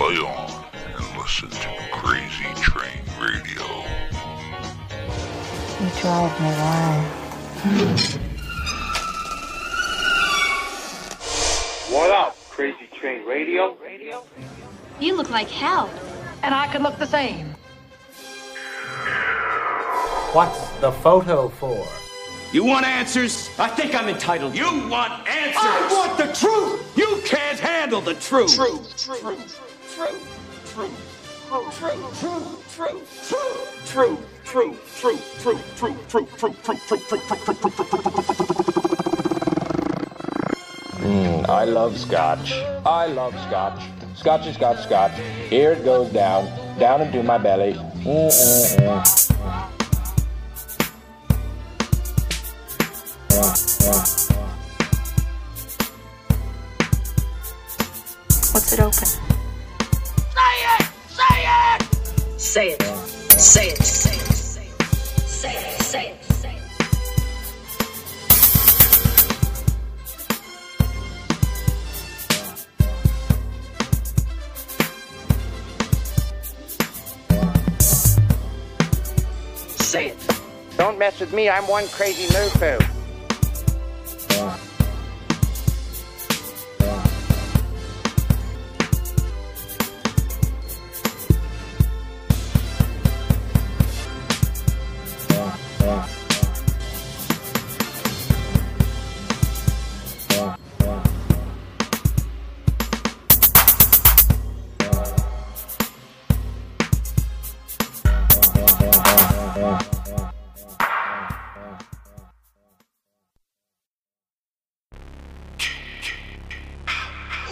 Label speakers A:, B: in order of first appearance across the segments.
A: play on and listen to Crazy Train Radio.
B: You drive me wild.
C: What up, Crazy Train Radio? Radio?
D: You look like hell.
E: And I could look the same.
F: What's the photo for?
G: You want answers? I think I'm entitled. You want answers?
E: I want the truth!
G: You can't handle the truth.
E: Truth, truth, truth, truth,
H: Mm, I love scotch. I love scotch. Scotchy, scotch, scotch. Here it goes down, down into my belly. Mm-mm-mm.
B: What's it open?
E: Say it! Say it! Say it! Say it! Say it! Say it! Say it! Say it!
I: Don't mess with me, I'm one crazy moo-foo.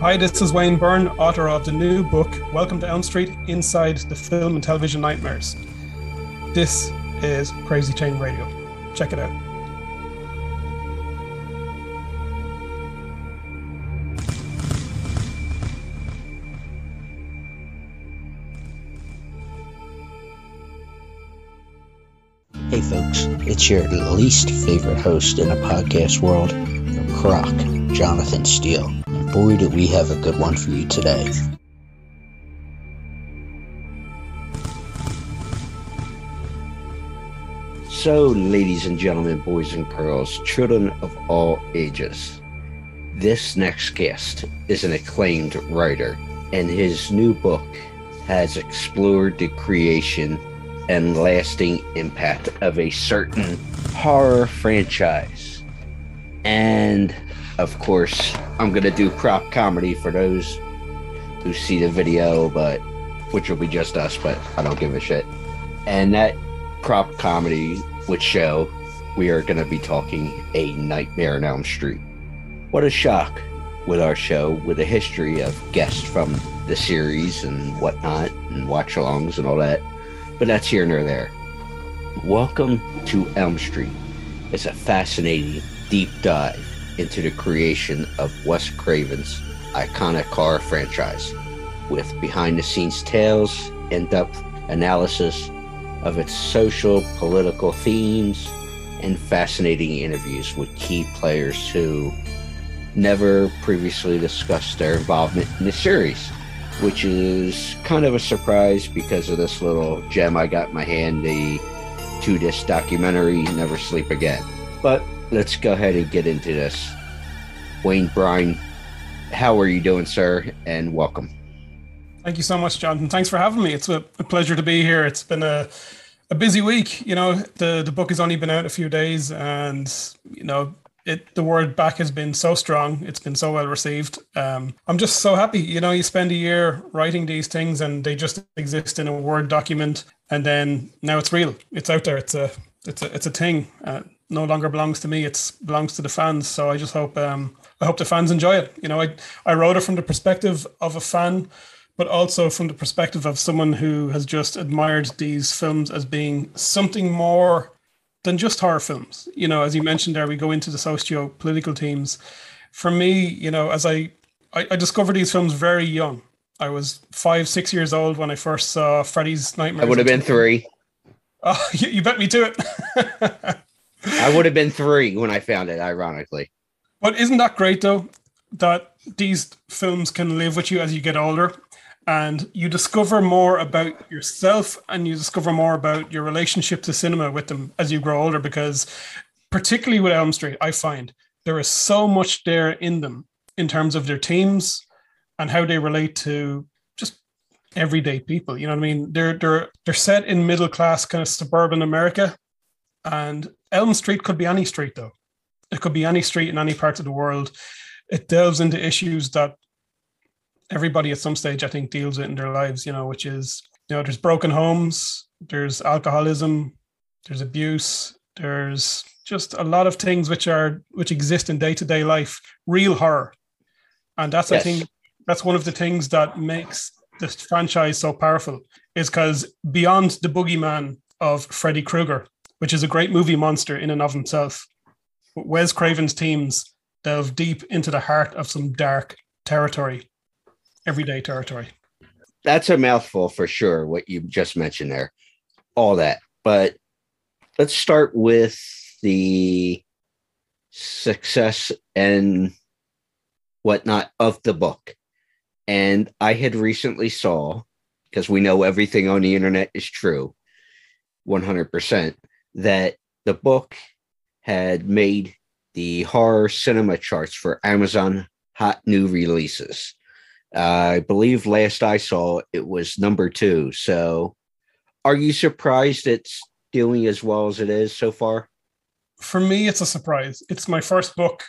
J: Hi, this is Wayne Byrne, author of the new book, Welcome to Elm Street Inside the Film and Television Nightmares. This is Crazy Train Radio. Check it out.
K: Hey folks, it's your least favorite host in the podcast world, Croc, Jonathan Steele. Boy, do we have a good one for you today. So, ladies and gentlemen, boys and girls, children of all ages, this next guest is an acclaimed writer, and his new book has explored the creation and lasting impact of a certain horror franchise. And of course, I'm going to do prop comedy for those who see the video, but which will be just us, but I don't give a shit. And that prop comedy would show we are going to be talking A Nightmare on Elm Street. What a shock with our show, with a history of guests from the series and whatnot, and watch alongs and all that. But that's here nor there. Welcome to Elm Street. It's a fascinating deep dive into the creation of Wes Craven's iconic horror franchise with behind the scenes tales, in depth analysis of its social, political themes, and fascinating interviews with key players who never previously discussed their involvement in the series, which is kind of a surprise because of this little gem I got in my hand the two disc documentary, Never Sleep Again. But let's go ahead and get into this. Wayne Byrne, how are you doing, sir? And welcome.
J: Thank you so much, Jonathan. Thanks for having me. It's a, a pleasure to be here. It's been a a busy week. You know, the the book has only been out a few days, and you know, it the word back has been so strong. It's been so well received. Um, I'm just so happy. You know, you spend a year writing these things, and they just exist in a word document, and then now it's real. It's out there. It's a it's a it's a thing. Uh, no longer belongs to me. It belongs to the fans. So I just hope um, I hope the fans enjoy it. You know, I I wrote it from the perspective of a fan but also from the perspective of someone who has just admired these films as being something more than just horror films. You know, as you mentioned there, we go into the socio political themes. For me, you know, as I, I, I discovered these films very young. I was five, six years old when I first saw Freddy's Nightmare.
K: I would have been three.
J: Oh, you, you bet me to it.
K: I would have been three when I found it, ironically.
J: But isn't that great though? That these films can live with you as you get older and you discover more about yourself and you discover more about your relationship to cinema with them as you grow older because particularly with elm street i find there is so much there in them in terms of their teams and how they relate to just everyday people you know what i mean they're they're they're set in middle class kind of suburban america and elm street could be any street though it could be any street in any part of the world it delves into issues that everybody at some stage, I think, deals with in their lives, you know, which is, you know, there's broken homes, there's alcoholism, there's abuse, there's just a lot of things which are which exist in day-to-day life, real horror. And that's yes. I think that's one of the things that makes this franchise so powerful, is because beyond the boogeyman of Freddy Krueger, which is a great movie monster in and of himself, Wes Craven's teams delve deep into the heart of some dark territory everyday territory.
K: That's a mouthful for sure, what you just mentioned there. All that. But let's start with the success and whatnot of the book. And I had recently saw, because we know everything on the internet is true, 100%, that the book had made the horror cinema charts for Amazon hot new releases. I believe last I saw it was number two. So are you surprised it's doing as well as it is so far?
J: For me, it's a surprise. It's my first book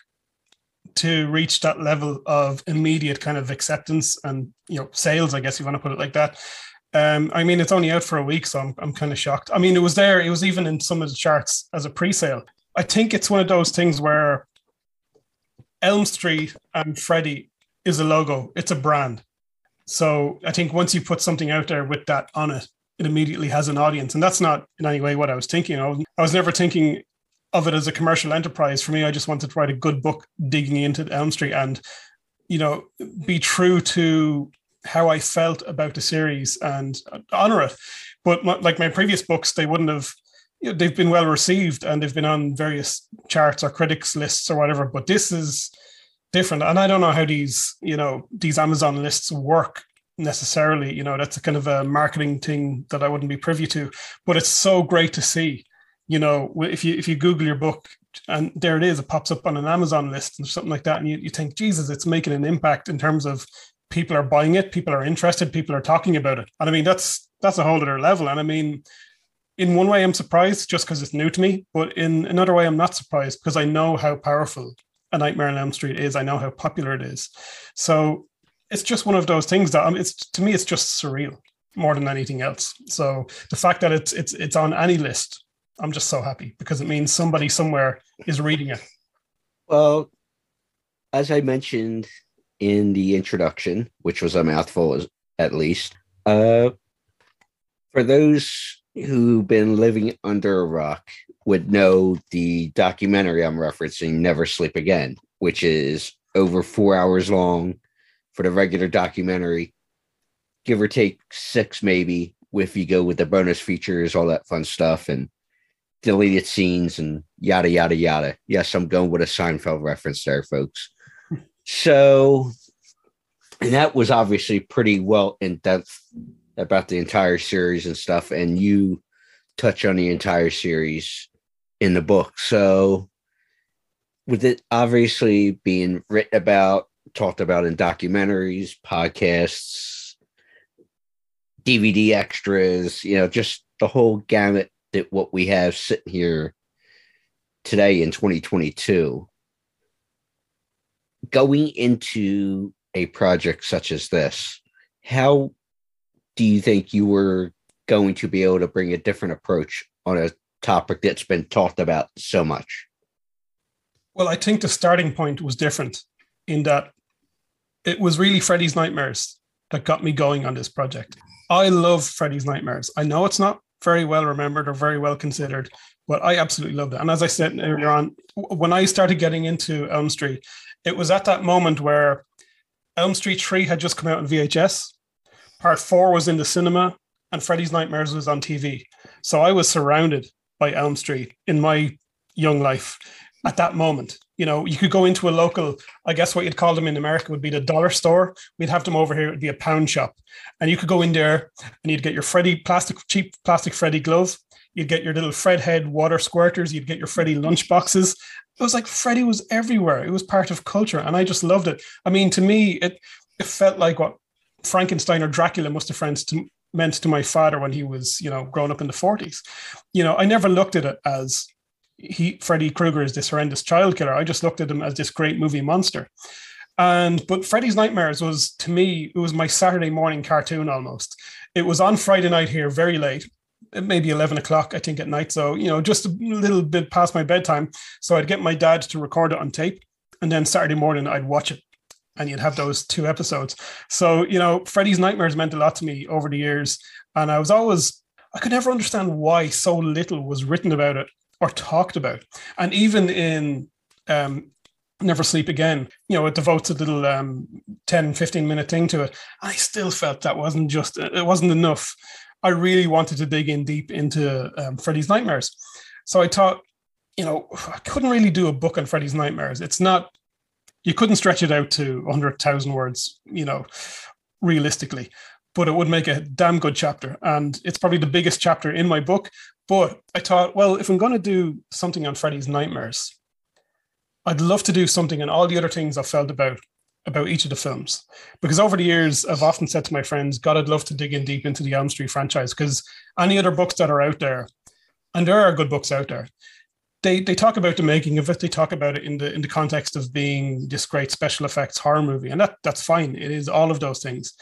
J: to reach that level of immediate kind of acceptance and you know sales, I guess you want to put it like that. Um, I mean, it's only out for a week, so I'm I'm kind of shocked. I mean, it was there. It was even in some of the charts as a pre-sale. I think it's one of those things where Elm Street and Freddy is a logo, it's a brand. So I think once you put something out there with that on it, it immediately has an audience. And that's not in any way what I was thinking. I was, I was never thinking of it as a commercial enterprise. For me, I just wanted to write a good book digging into Elm Street and, you know, be true to how I felt about the series and honor it. But my, like my previous books, they wouldn't have, you know, they've been well received and they've been on various charts or critics lists or whatever. But this is, different. And I don't know how these, you know, these Amazon lists work necessarily. You know, that's a kind of a marketing thing that I wouldn't be privy to. But it's so great to see. You know, if you if you Google your book and there it is, it pops up on an Amazon list and something like that, and you, you think, Jesus, it's making an impact in terms of people are buying it, people are interested, people are talking about it. And I mean, that's that's a whole other level. And I mean, in one way, I'm surprised just because it's new to me, but in another way, I'm not surprised because I know how powerful a Nightmare on Elm Street is. I know how popular it is. So it's just one of those things that um, it's to me it's just surreal more than anything else. So the fact that it's it's it's on any list, I'm just so happy because it means somebody somewhere is reading it.
K: Well, as I mentioned in the introduction, which was a mouthful at least, uh, for those who've been living under a rock would know the documentary I'm referencing, Never Sleep Again. which is over four hours long for the regular documentary, give or take six maybe, if you go with the bonus features, all that fun stuff, and deleted scenes and yada yada yada. Yes, I'm going with a Seinfeld reference there, folks. So, and that was obviously pretty well in depth about the entire series and stuff, and you touch on the entire series in the book. So, with it obviously being written about, talked about in documentaries, podcasts, DVD extras, you know, just the whole gamut that what we have sitting here today in 2022 going into a project such as this how do you think you were going to be able to bring a different approach on a topic that's been talked about so much
J: well i think the starting point was different in that it was really freddy's nightmares that got me going on this project i love freddy's nightmares i know it's not very well remembered or very well considered. But I absolutely loved it. And as I said earlier on, when I started getting into Elm Street, it was at that moment where Elm Street 3 had just come out on VHS, part four was in the cinema, and Freddy's Nightmares was on TV. So I was surrounded by Elm Street in my young life at that moment. You know, you could go into a local, I guess what you'd call them in America would be the dollar store. We'd have them over here, it would be a pound shop. And you could go in there and you'd get your Freddy plastic, cheap plastic Freddy glove. You'd get your little Fred head water squirters. You'd get your Freddy lunch boxes. It was like Freddy was everywhere. It was part of culture. And I just loved it. I mean, to me, it, it felt like what Frankenstein or Dracula must have friends to, meant to my father when he was, you know, growing up in the 40s. You know, I never looked at it as he Freddy Krueger is this horrendous child killer. I just looked at him as this great movie monster. And but Freddy's Nightmares was to me, it was my Saturday morning cartoon almost. It was on Friday night here, very late, maybe 11 o'clock, I think, at night. So, you know, just a little bit past my bedtime. So I'd get my dad to record it on tape. And then Saturday morning, I'd watch it and you'd have those two episodes. So, you know, Freddy's Nightmares meant a lot to me over the years. And I was always, I could never understand why so little was written about it or talked about. And even in um, Never Sleep Again, you know, it devotes a little um, 10, 15 minute thing to it. I still felt that wasn't just, it wasn't enough. I really wanted to dig in deep into um, Freddy's Nightmares. So I thought, you know, I couldn't really do a book on Freddy's Nightmares. It's not, you couldn't stretch it out to 100,000 words, you know, realistically but it would make a damn good chapter. And it's probably the biggest chapter in my book. But I thought, well, if I'm going to do something on Freddy's nightmares, I'd love to do something on all the other things I've felt about about each of the films. Because over the years, I've often said to my friends, God, I'd love to dig in deep into the Elm Street franchise because any other books that are out there, and there are good books out there, they they talk about the making of it. They talk about it in the in the context of being this great special effects horror movie, and that that's fine. It is all of those things.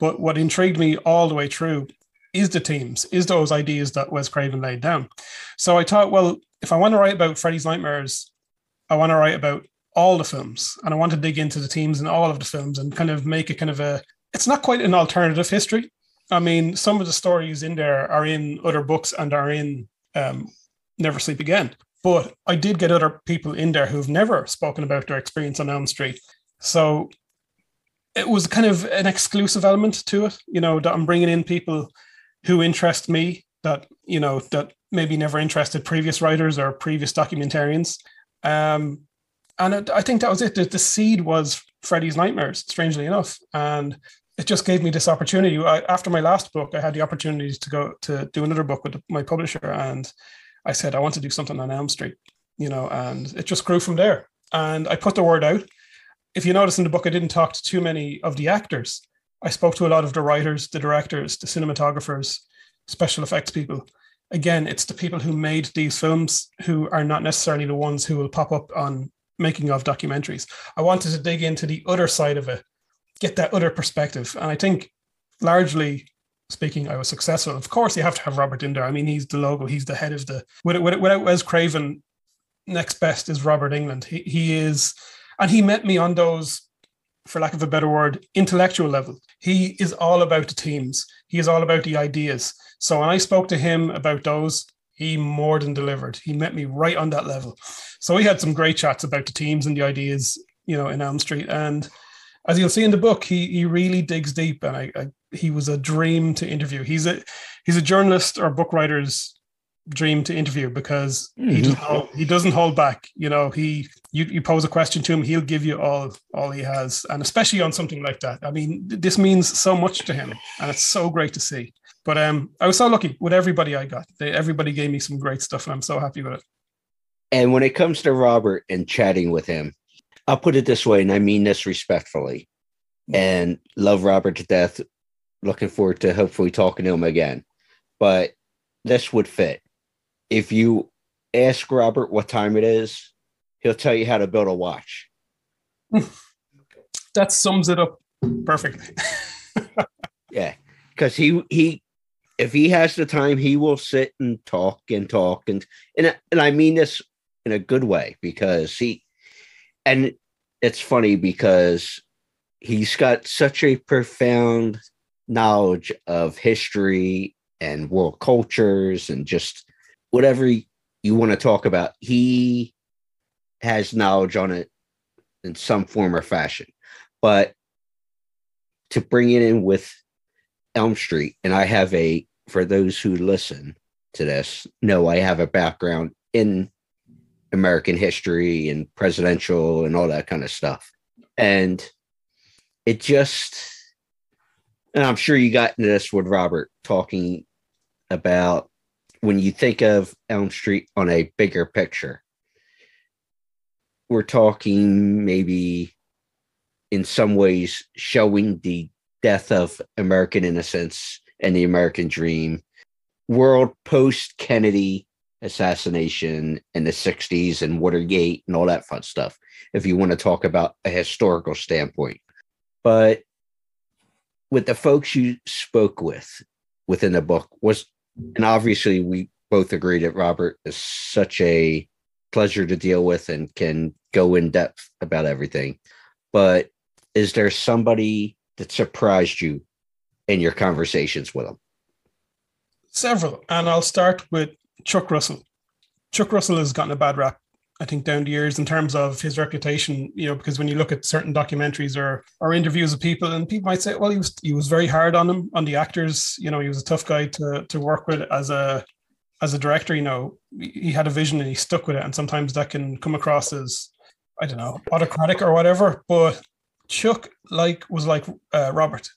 J: But what intrigued me all the way through is the teams, is those ideas that Wes Craven laid down. So I thought, well, if I want to write about Freddy's Nightmares, I want to write about all the films and I want to dig into the teams in all of the films and kind of make a kind of a, it's not quite an alternative history. I mean, some of the stories in there are in other books and are in um, Never Sleep Again. But I did get other people in there who've never spoken about their experience on Elm Street. So it was kind of an exclusive element to it, you know, that I'm bringing in people who interest me that, you know, that maybe never interested previous writers or previous documentarians. Um, and it, I think that was it. The, the, seed was Freddy's Nightmares, strangely enough. And it just gave me this opportunity. I, after my last book, I had the opportunity to go to do another book with my publisher. And I said, I want to do something on Elm Street, you know, and it just grew from there. And I put the word out if you notice in the book, I didn't talk to too many of the actors. I spoke to a lot of the writers, the directors, the cinematographers, special effects people. Again, it's the people who made these films who are not necessarily the ones who will pop up on making of documentaries. I wanted to dig into the other side of it, get that other perspective. And I think largely speaking, I was successful. Of course, you have to have Robert in there. I mean, he's the logo, he's the head of the. Without Wes Craven, next best is Robert Englund. He, he is and he met me on those, for lack of a better word, intellectual level. He is all about the teams, he is all about the ideas. So when I spoke to him about those, he more than delivered. He met me right on that level. So we had some great chats about the teams and the ideas you know, in Elm Street. And as you'll see in the book, he he really digs deep, and I, I he was a dream to interview. He's a he's a journalist or book writer's dream to interview because he
K: Mhm.
J: doesn't hold, he doesn't hold back. You know, he you, you pose a question to him, he'll give you all all he has, and especially on something like that. I mean, this means so much to him, and it's so great to see. But um, I was so lucky with everybody I got. They, everybody gave me some great stuff, and I'm so happy with it.
K: And when it comes to Robert and chatting with him, I'll put it this way, and I mean this respectfully. And love Robert to death. Looking forward to hopefully talking to him again. But this would fit. If you ask Robert what time it is, he'll tell you how to build a watch.
J: That sums it up perfectly.
K: Yeah, because he he if he has the time, he will sit and talk and talk and and and I mean this in a good way because he and it's funny because he's got such a profound knowledge of history and world cultures and just whatever you want to talk about. He has knowledge on it in some form or fashion, but to bring it in with Elm Street, and I have a for those who listen to this, know I have a background in American history and presidential and all that kind of stuff. And it just and I'm sure you got into this with Robert talking about when you think of Elm Street on a bigger picture. We're talking maybe in some ways showing the death of American innocence and the American dream, world post Kennedy assassination in the 60s and Watergate and all that fun stuff, if you want to talk about a historical standpoint. But with the folks you spoke with within the book was and obviously we both agree that Robert is such a pleasure to deal with and can go in depth about everything. But is there somebody that surprised you in your conversations with him?
J: Several, and I'll start with Chuck Russell. Chuck Russell has gotten a bad rap, I think, down the years in terms of his reputation. You know, because when you look at certain documentaries or or interviews of people, and people might say, well, he was he was very hard on them on the actors. You know, he was a tough guy to to work with as a as a director. You know, he had a vision and he stuck with it, and sometimes that can come across as I don't know autocratic or whatever. But Chuck like was like uh, Robert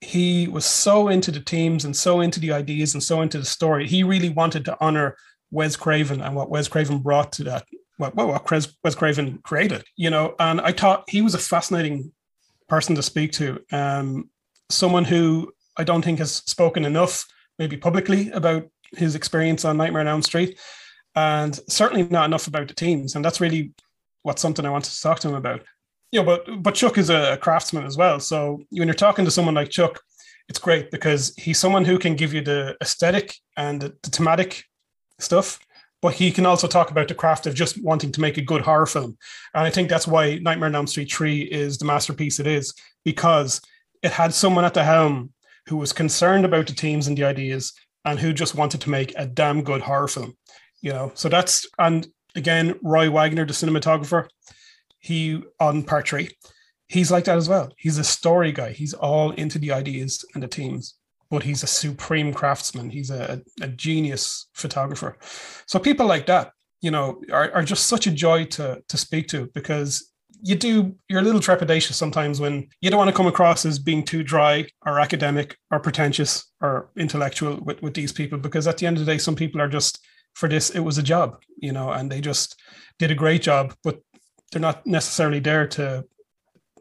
J: he was so into the teams and so into the ideas and so into the story. He really wanted to honor Wes Craven and what Wes Craven brought to that, what, what, what Wes Craven created, you know. And I thought he was a fascinating person to speak to. Um, someone who I don't think has spoken enough, maybe publicly, about his experience on Nightmare on Elm Street, and certainly not enough about the teams. And that's really what's something I wanted to talk to him about you know, but but Chuck is a craftsman as well. So when you're talking to someone like Chuck, it's great because he's someone who can give you the aesthetic and the, the thematic stuff, but he can also talk about the craft of just wanting to make a good horror film. And I think that's why Nightmare on Elm Street 3 is the masterpiece it is, because it had someone at the helm who was concerned about the teams and the ideas and who just wanted to make a damn good horror film. You know, so that's and again, Roy Wagner, the cinematographer, he on part three. He's like that as well. He's a story guy. He's all into the ideas and the teams but he's a supreme craftsman. He's a, a genius photographer. So people like that you know are, are just such a joy to to speak to because you do you're a little trepidatious sometimes when you don't want to come across as being too dry or academic or pretentious or intellectual with, with these people because at the end of the day some people are just for this it was a job you know and they just did a great job but they're not necessarily there to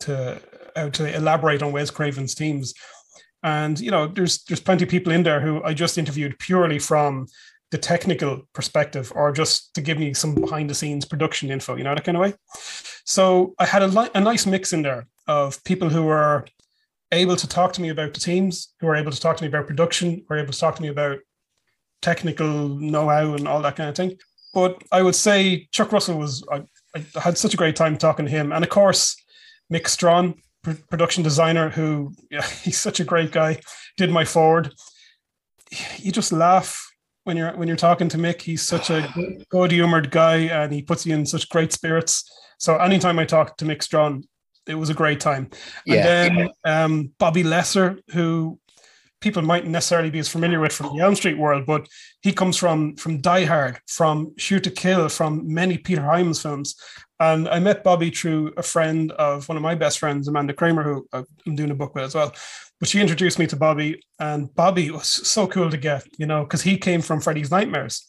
J: to uh, to elaborate on Wes Craven's teams. And you know, there's there's plenty of people in there who I just interviewed purely from the technical perspective, or just to give me some behind the scenes production info, you know, that kind of way. So I had a, li- a nice mix in there of people who were able to talk to me about the teams, who were able to talk to me about production, who were able to talk to me about technical know-how and all that kind of thing. But I would say Chuck Russell was I, had such a great time talking to him. And of course, Mick Strawn, pr- production designer, who yeah, he's such a great guy, did my forward. You just laugh when you're when you're talking to Mick. He's such a good humored guy, and he puts you in such great spirits. So anytime I talked to Mick Strawn, it was a great time.
K: Yeah.
J: And then um, Bobby Lesser, who people mightn't necessarily be as familiar with from the Elm Street world, but he comes from from Die Hard, from Shoot to Kill, from many Peter Hyams films. And I met Bobby through a friend of one of my best friends, Amanda Kramer, who I'm doing a book with as well. But she introduced me to Bobby, and Bobby was so cool to get, you know, because he came from Freddy's Nightmares.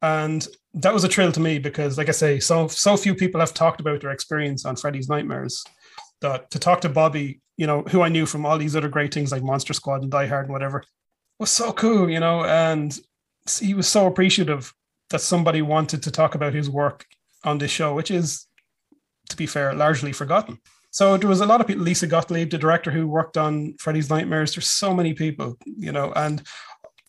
J: And that was a thrill to me because, like I say, so so few people have talked about their experience on Freddy's Nightmares. That to talk to Bobby, you know, who I knew from all these other great things like Monster Squad and Die Hard and whatever, was so cool, you know, and he was so appreciative that somebody wanted to talk about his work on this show, which is, to be fair, largely forgotten. So there was a lot of people. Lisa Gottlieb, the director who worked on Freddy's Nightmares. There's so many people, you know, and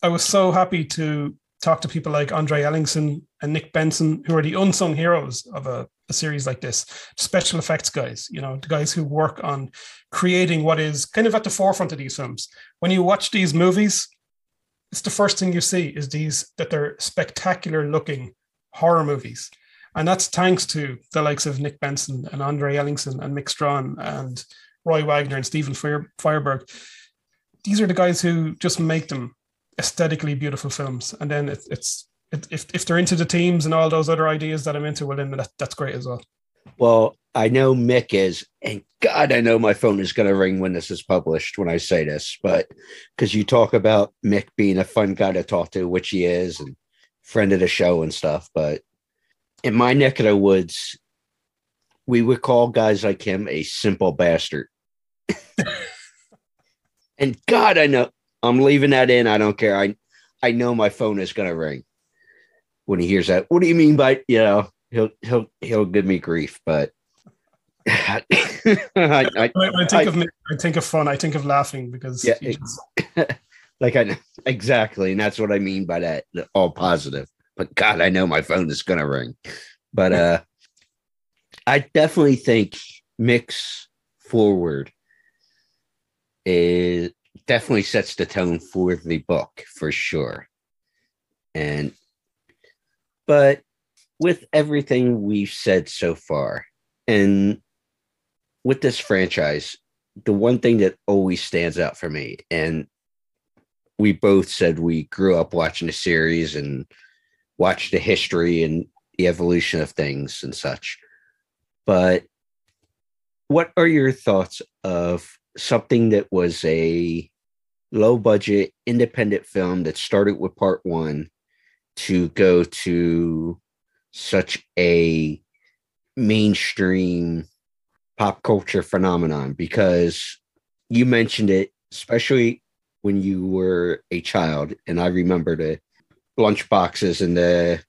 J: I was so happy to talk to people like Andre Ellingson and Nick Benson, who are the unsung heroes of a, a, series like this. Special effects guys, you know, the guys who work on creating what is kind of at the forefront of these films. When you watch these movies, it's the first thing you see is these that they're spectacular looking horror movies. And that's thanks to the likes of Nick Benson and Andre Ellingson and Mick Strawn and Roy Wagner and Stephen Fire- Fierberg. These are the guys who just make them aesthetically beautiful films. And then it, it's it, if if they're into the teams and all those other ideas that I'm into, well, then that, that's great as well.
K: Well, I know Mick is, and God, I know my phone is going to ring when this is published when I say this, but because you talk about Mick being a fun guy to talk to, which he is, and friend of the show and stuff. But in my neck of the woods, we would call guys like him a simple bastard. and God, I know I'm leaving that in. I don't care. I I know my phone is gonna ring when he hears that. What do you mean by you know? He'll he'll he'll give me grief, but I,
J: I, I, I, think of I think of fun. I think of laughing because
K: yeah, just... like I exactly, and that's what I mean by that. All positive, but God, I know my phone is gonna ring. But uh, I definitely think Mick's forward is definitely sets the tone for the book for sure. And but with everything we've said so far, and with this franchise, the one thing that always stands out for me, and we both said we grew up watching the series and watched the history and the evolution of things and such. But what are your thoughts of something that was a low budget independent film that started with part one to go to such a mainstream pop culture phenomenon because you mentioned it especially when you were a child. And i remember the lunch boxes and the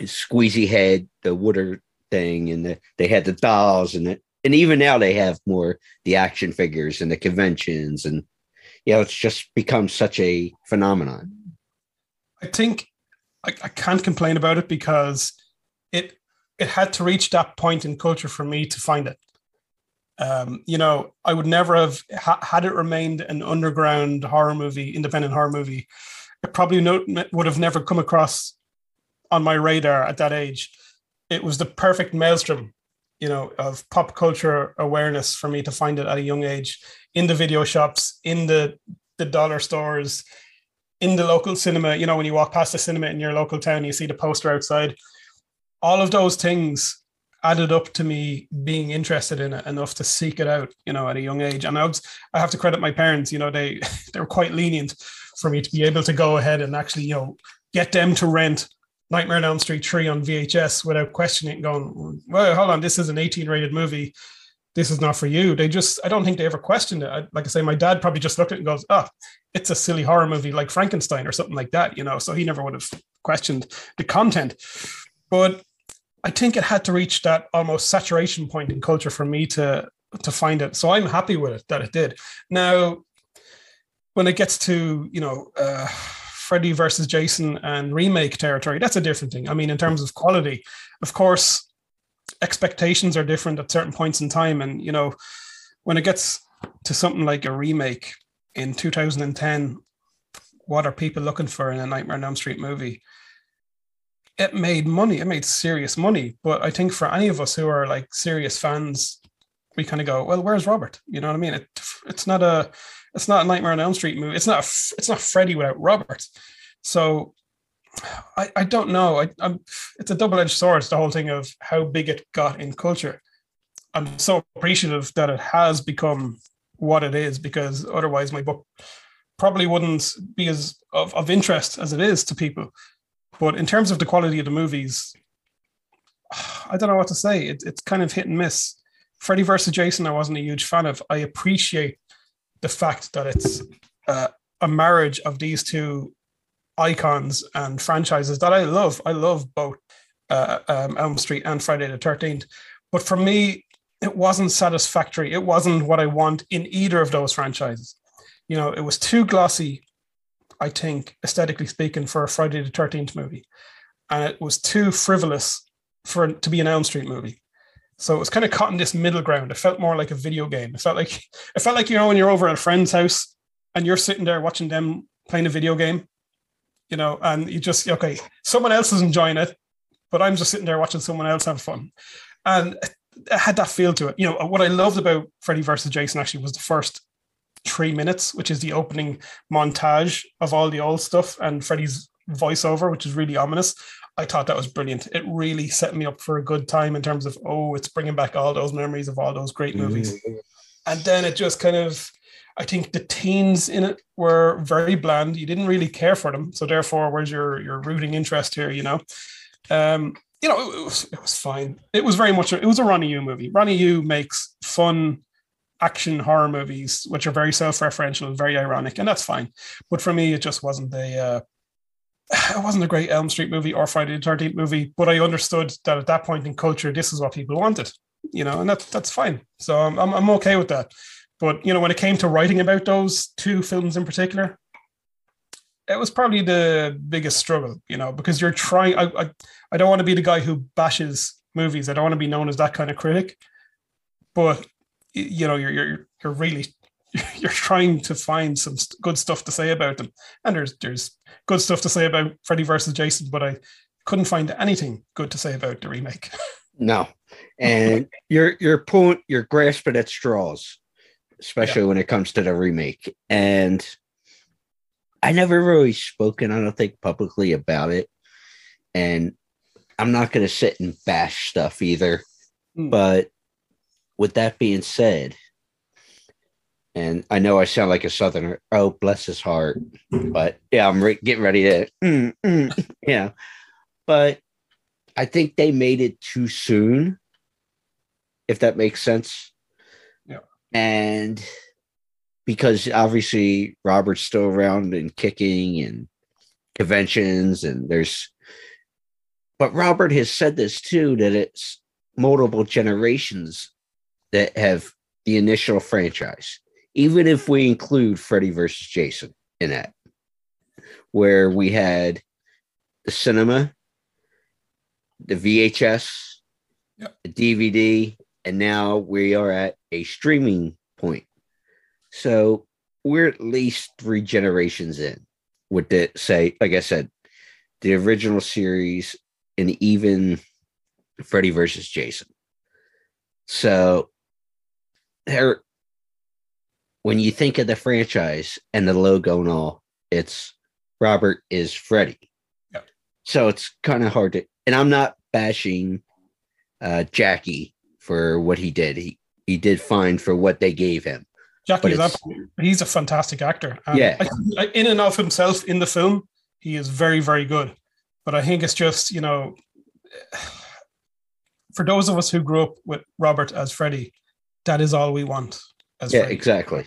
K: squeezy head the water thing and the, they had the dolls and and even now they have more the action figures and the conventions. And you know, it's just become such a phenomenon.
J: I think I, I can't complain about it because it it had to reach that point in culture for me to find it. Um, you know, I would never have ha- had it remained an underground horror movie, independent horror movie. It probably no, would have never come across on my radar at that age. It was the perfect maelstrom, you know, of pop culture awareness for me to find it at a young age in the video shops, in the the dollar stores, in the local cinema. You know, when you walk past the cinema in your local town, you see the poster outside. All of those things added up to me being interested in it enough to seek it out. You know, at a young age, and I was I have to credit my parents. You know, they they were quite lenient for me to be able to go ahead and actually you know get them to rent Nightmare on Elm Street 3 on VHS without questioning going, well, hold on, this is an 18 rated movie this is not for you. They just, I don't think they ever questioned it. I, like I say, my dad probably just looked at it and goes, oh, it's a silly horror movie like Frankenstein or something like that, you know. So he never would have questioned the content. But I think it had to reach that almost saturation point in culture for me to to find it. So I'm happy with it that it did. Now, when it gets to, you know, uh, Freddy versus Jason and remake territory, that's a different thing. I mean, in terms of quality, of course, expectations are different at certain points in time. And, you know, when it gets to something like a remake in 2010, what are people looking for in a Nightmare on Elm Street movie? it made money. It made serious money. But I think for any of us who are like serious fans, we kind of go, well, where's Robert? You know what I mean? It, it's not a it's not a Nightmare on Elm Street movie. It's not a, it's not Freddy without Robert. So I, I don't know. I, I'm, it's a double edged sword. The whole thing of how big it got in culture. I'm so appreciative that it has become what it is because otherwise my book probably wouldn't be as of, of interest as it is to people. But in terms of the quality of the movies, I don't know what to say. It, it's kind of hit and miss. Freddy versus Jason, I wasn't a huge fan of. I appreciate the fact that it's uh, a marriage of these two icons and franchises that I love. I love both uh, um, Elm Street and Friday the 13th. But for me, it wasn't satisfactory. It wasn't what I want in either of those franchises. You know, it was too glossy, I think, aesthetically speaking, for a Friday the 13th movie. And it was too frivolous for to be an Elm Street movie. So it was kind of caught in this middle ground. It felt more like a video game. It felt like it felt like you know when you're over at a friend's house and you're sitting there watching them playing a video game, you know, and you just okay, someone else is enjoying it, but I'm just sitting there watching someone else have fun. And it had that feel to it. You know, what I loved about Freddy versus Jason actually was the first three minutes, which is the opening montage of all the old stuff and Freddy's voiceover, which is really ominous. I thought that was brilliant. It really set me up for a good time in terms of, oh, it's bringing back all those memories of all those great movies. Mm-hmm. And then it just kind of, I think the teens in it were very bland. You didn't really care for them. So therefore, where's your, your rooting interest here, you know? Um, you know, it, it, was it was fine. It was very much it was a Ronnie Yu movie. Ronnie Yu makes fun action horror movies, which are very self-referential and very ironic, and that's fine. But for me, it just wasn't a uh, it wasn't a great Elm Street movie or Friday the Thirteenth movie. But I understood that at that point in culture, this is what people wanted, you know, and that's that's fine. So I'm I'm, I'm okay with that. But you know, when it came to writing about those two films in particular, it was probably the biggest struggle, you know, because you're trying. I, I, I don't want to be the guy who bashes movies. I don't want to be known as that kind of critic. But you know, you're you're you're really you're trying to find some good stuff to say about them, and there's there's good stuff to say about Freddy versus Jason, but I couldn't find anything good to say about the remake.
K: No, and you're you're pulling you're grasping at straws, especially yeah. when it comes to the remake, and I never really spoken, I don't think, publicly about it. And I'm not going to sit and bash stuff either. Mm. But with that being said, and I know I sound like a southerner. Oh, bless his heart. But yeah, I'm re- getting ready to, mm, mm, yeah. But I think they made it too soon, if that makes sense. And because obviously Robert's still around and kicking and conventions and there's but Robert has said this too that it's multiple generations that have the initial franchise, even if we include Freddy versus Jason in that, where we had the cinema, the VHS, yep. the DVD, and now we are at a streaming point so we're at least three generations in with the say, like I said, the original series and even Freddy versus Jason. So there when you think of the franchise and the logo and all, it's Robert is Freddy. Yep. So it's kind of hard to and I'm not bashing uh Jackie for what he did. He he did fine for what they gave him.
J: Jackie. He's a fantastic actor.
K: And yeah.
J: I, in and of himself in the film, he is very, very good. But I think it's just, you know, for those of us who grew up with Robert as Freddy, that is all we want. As
K: yeah,
J: Freddy.
K: exactly.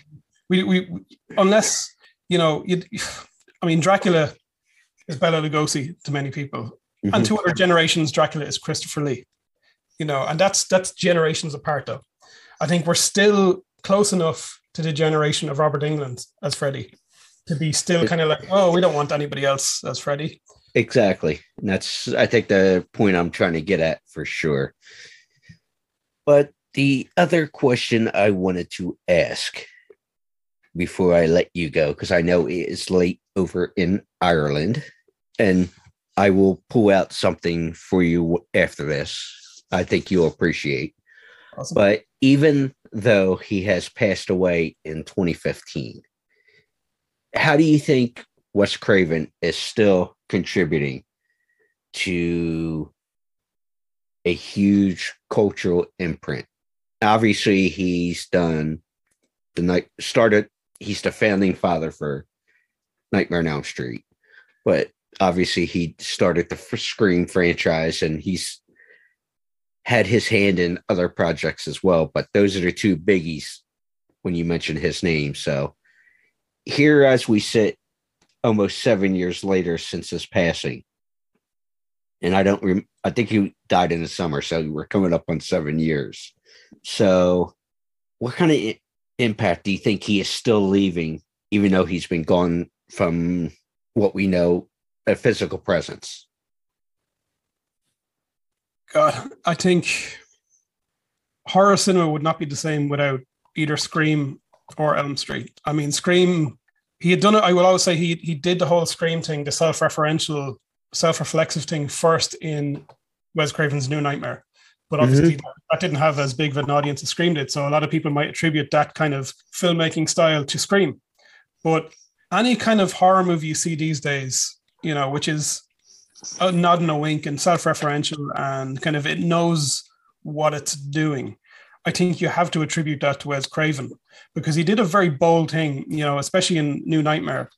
J: We, we, unless, you know, you, I mean, Dracula is Bela Lugosi to many people. Mm-hmm. And to other generations, Dracula is Christopher Lee. You know, and that's that's generations apart though. I think we're still close enough to the generation of Robert Englund as Freddy to be still kind of like, oh, we don't want anybody else as Freddy.
K: Exactly. And that's, I think, the point I'm trying to get at for sure. But the other question I wanted to ask before I let you go, because I know it is late over in Ireland, and I will pull out something for you after this. I think you'll appreciate.
J: Awesome.
K: But even though he has passed away in 2015, how do you think Wes Craven is still contributing to a huge cultural imprint? Obviously, he's done the night started, he's the founding father for Nightmare on Elm Street, but obviously he started the Scream franchise and he's had his hand in other projects as well. But those are the two biggies when you mention his name. So here, as we sit almost seven years later since his passing, and I don't, rem- I think he died in the summer, so we're coming up on seven years. So, what kind of I- impact do you think he is still leaving, even though he's been gone from what we know a physical presence?
J: God, I think horror cinema would not be the same without either Scream or Elm Street. I mean, Scream, he had done it. I will always say he he did the whole Scream thing, the self-referential, self-reflexive thing first in Wes Craven's New Nightmare. But obviously,
K: Mhm.
J: that didn't have as big of an audience as Scream did. So a lot of people might attribute that kind of filmmaking style to Scream. But any kind of horror movie you see these days, you know, which is a nod and a wink and self-referential and kind of it knows what it's doing. I think you have to attribute that to Wes Craven because he did a very bold thing, you know, especially in New Nightmare,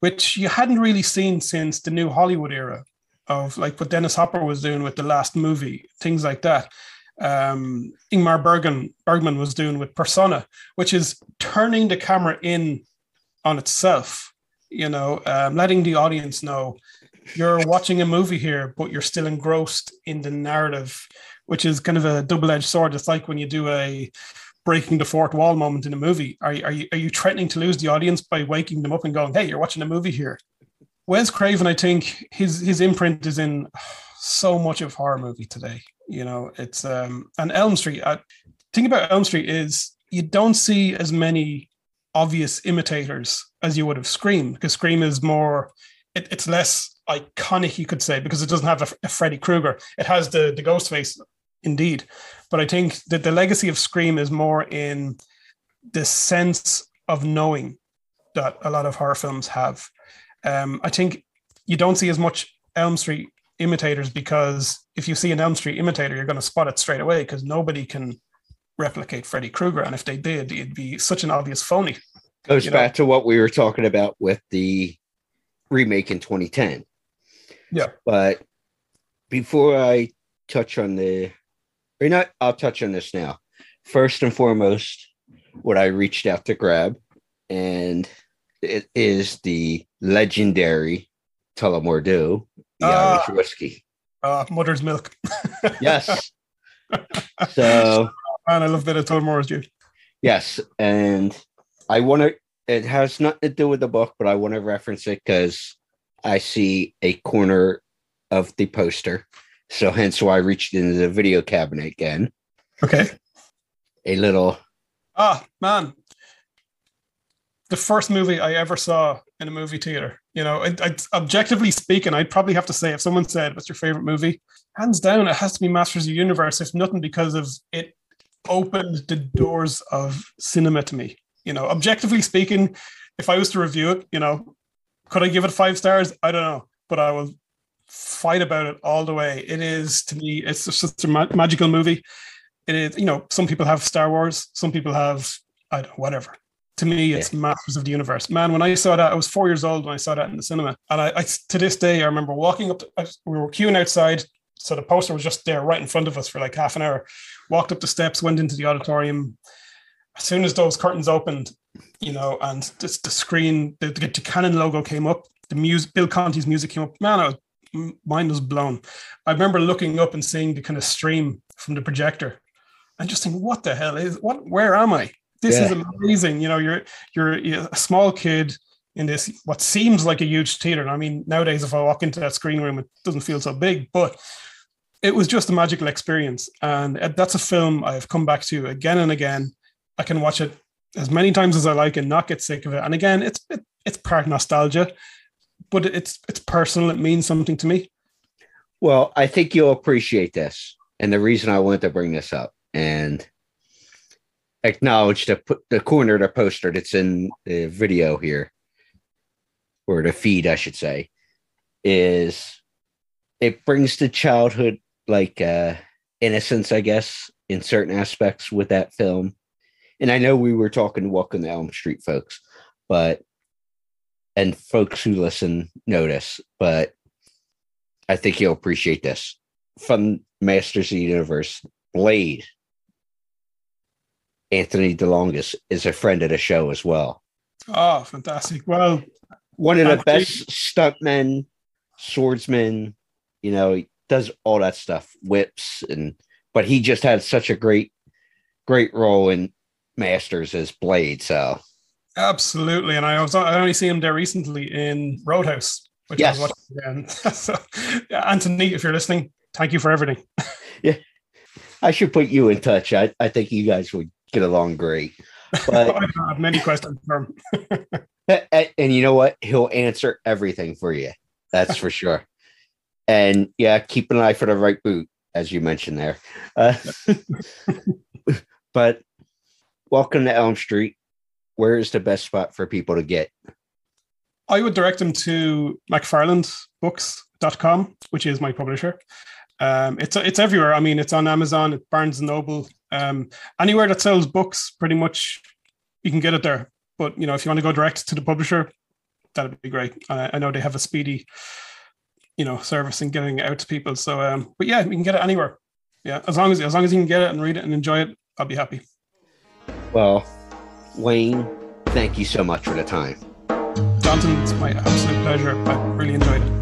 J: which you hadn't really seen since the new Hollywood era of like what Dennis Hopper was doing with the last movie, things like that. Um, Ingmar Bergen, Bergman was doing with Persona, which is turning the camera in on itself, you know, um, letting the audience know you're watching a movie here, but you're still engrossed in the narrative, which is kind of a double-edged sword. It's like when you do a breaking the fourth wall moment in a movie. Are, are you are you threatening to lose the audience by waking them up and going, "Hey, you're watching a movie here"? Wes Craven, I think his his imprint is in so much of horror movie today. You know, it's um and Elm Street. I, thing about Elm Street is you don't see as many obvious imitators as you would have Scream because Scream is more it, it's less iconic, you could say, because it doesn't have a, a Freddy Krueger. It has the the ghost face, indeed, but I think that the legacy of Scream is more in the sense of knowing that a lot of horror films have. Um, I think you don't see as much Elm Street imitators because if you see an Elm Street imitator, you're going to spot it straight away because nobody can replicate Freddy Krueger, and if they did, it'd be such an obvious phony.
K: Goes
J: You know?
K: back to what we were talking about with the remake in 2010.
J: Yeah.
K: But before I touch on the, or not, I'll touch on this now. First and foremost, what I reached out to grab, and it is the legendary Tullamore Dew
J: Ah.
K: Irish whiskey.
J: Uh, mother's milk.
K: Yes. so
J: Man, I love that of Tullamore Dew.
K: Yes, and I want to. It has nothing to do with the book, but I want to reference it because I see a corner of the poster. So hence why I reached into the video cabinet again.
J: Okay.
K: A little.
J: Ah, man. The first movie I ever saw in a movie theater. You know, I, I, objectively speaking, I'd probably have to say if someone said, "What's your favorite movie?" Hands down, it has to be Masters of the Universe. If nothing, because of it opened the doors of cinema to me. You know, objectively speaking, if I was to review it, you know, could I give it five stars? I don't know, but I will fight about it all the way. It is to me, it's just a ma- magical movie. It is, you know, some people have Star Wars, some people have, I don't know, whatever. To me, it's Masters of the Universe. Man, when I saw that, I was four years old when I saw that in the cinema, and I, I to this day, I remember walking up. To, I- we were queuing outside, so the poster was just there right in front of us for like half an hour. Walked up the steps, went into the auditorium. As soon as those curtains opened, you know, and just the screen, the, the, the Canon logo came up. The music, Bill Conti's music came up. Man, I was, mind was blown. I remember looking up and seeing the kind of stream from the projector, and just thinking, "What the hell is what? Where am I? This is amazing." You know, you're you're you're a small kid in this what seems like a huge theater. And I mean, nowadays, if I walk into that screen room, it doesn't feel so big, but it was just a magical experience. And uh, that's a film I've come back to again and again. I can watch it as many times as I like and not get sick of it. And again, it's it, it's part nostalgia, but it's it's personal. It means something to me.
K: Well, I think you'll appreciate this. And the reason I wanted to bring this up and acknowledge the the corner of the poster that's in the video here, or the feed, I should say, is it brings the childhood like uh innocence, I guess, in certain aspects with that film. And I know we were talking to Welcome to Elm Street, folks, but and folks who listen notice, but I think you'll appreciate this. From Masters of the Universe, Blade, Anthony DeLongis is a friend of the show as well.
J: Oh, fantastic. Well,
K: one of the best stuntmen, swordsmen, you know, he does all that stuff, whips and but he just had such a great great role in Masters as Blade, so
J: absolutely. And I was I only see him there recently in Roadhouse, which
K: yes.
J: I was watching again. so, yeah, Anthony, if you're listening, thank you for everything.
K: yeah. I should put you in touch. I, I think you guys would get along great. But
J: I have many questions for him.
K: and, and you know what? He'll answer everything for you. That's for sure. And yeah, keep an eye for the right boot, as you mentioned there. Uh, but welcome to Elm Street. Where is the best spot for people to get?
J: I would direct them to McFarlandBooks.com, which is my publisher. Um, it's it's everywhere. I mean, it's on Amazon, it's Barnes and Noble, um, anywhere that sells books. Pretty much, you can get it there. But you know, if you want to go direct to the publisher, that'd be great. I, I know they have a speedy, you know, service in getting it out to people. So, um, but yeah, we can get it anywhere. Yeah, as long as as long as you can get it and read it and enjoy it, I'll be happy.
K: Well, Wayne, thank you so much for the time.
J: Jonathan, it's my absolute pleasure. I really enjoyed it.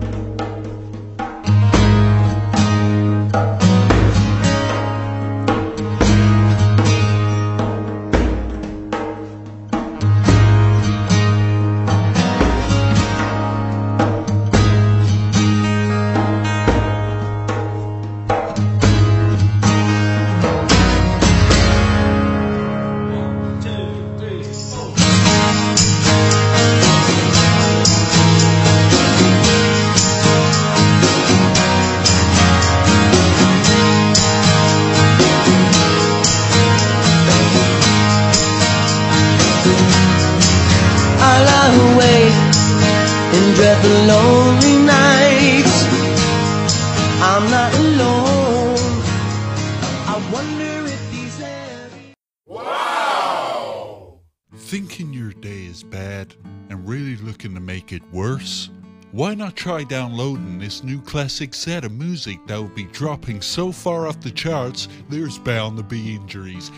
L: Try downloading this new classic set of music that will be dropping so far off the charts there's bound to be injuries?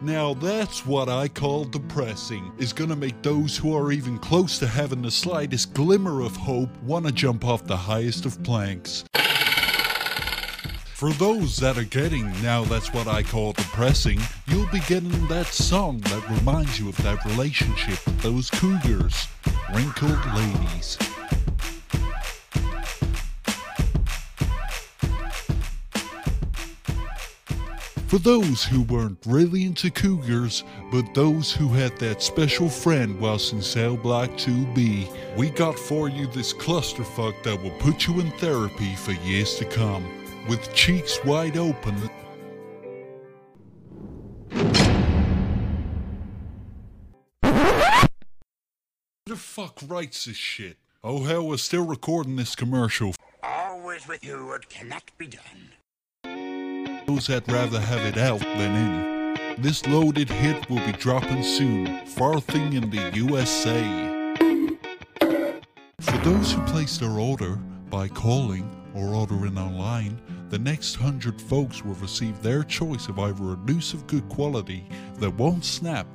L: Now that's what I call depressing. Is gonna make those who are even close to having the slightest glimmer of hope wanna jump off the highest of planks. For those that are getting now that's what I call depressing, you'll be getting that song that reminds you of that relationship with those cougars, wrinkled ladies. For those who weren't really into cougars, but those who had that special friend whilst in cell block 2B, we got for you this clusterfuck that will put you in therapy for years to come. With cheeks wide open, Who the fuck writes this shit? Oh hell, we're still recording this commercial.
M: Always with you, it cannot be done.
L: Those that rather have it out than in. This loaded hit will be dropping soon, farthing in the USA. For those who place their order by calling or ordering online, the next hundred folks will receive their choice of either a noose of good quality that won't snap,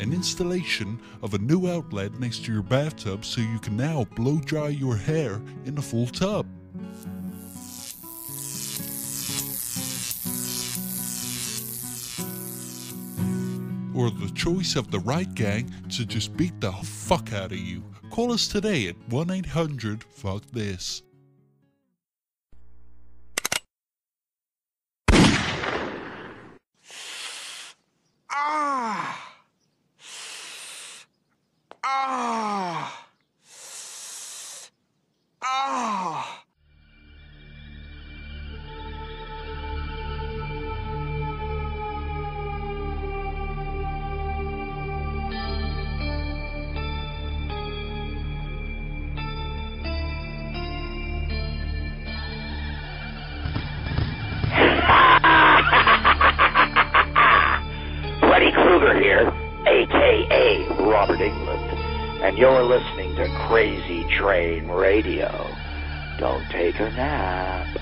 L: an installation of a new outlet next to your bathtub so you can now blow dry your hair in a full tub. or the choice of the right gang to just beat the fuck out of you. Call us today at 1 800 Fuck This.
M: Ah! Ah!
I: Ah! And you're listening to Crazy Train Radio. Don't take a nap.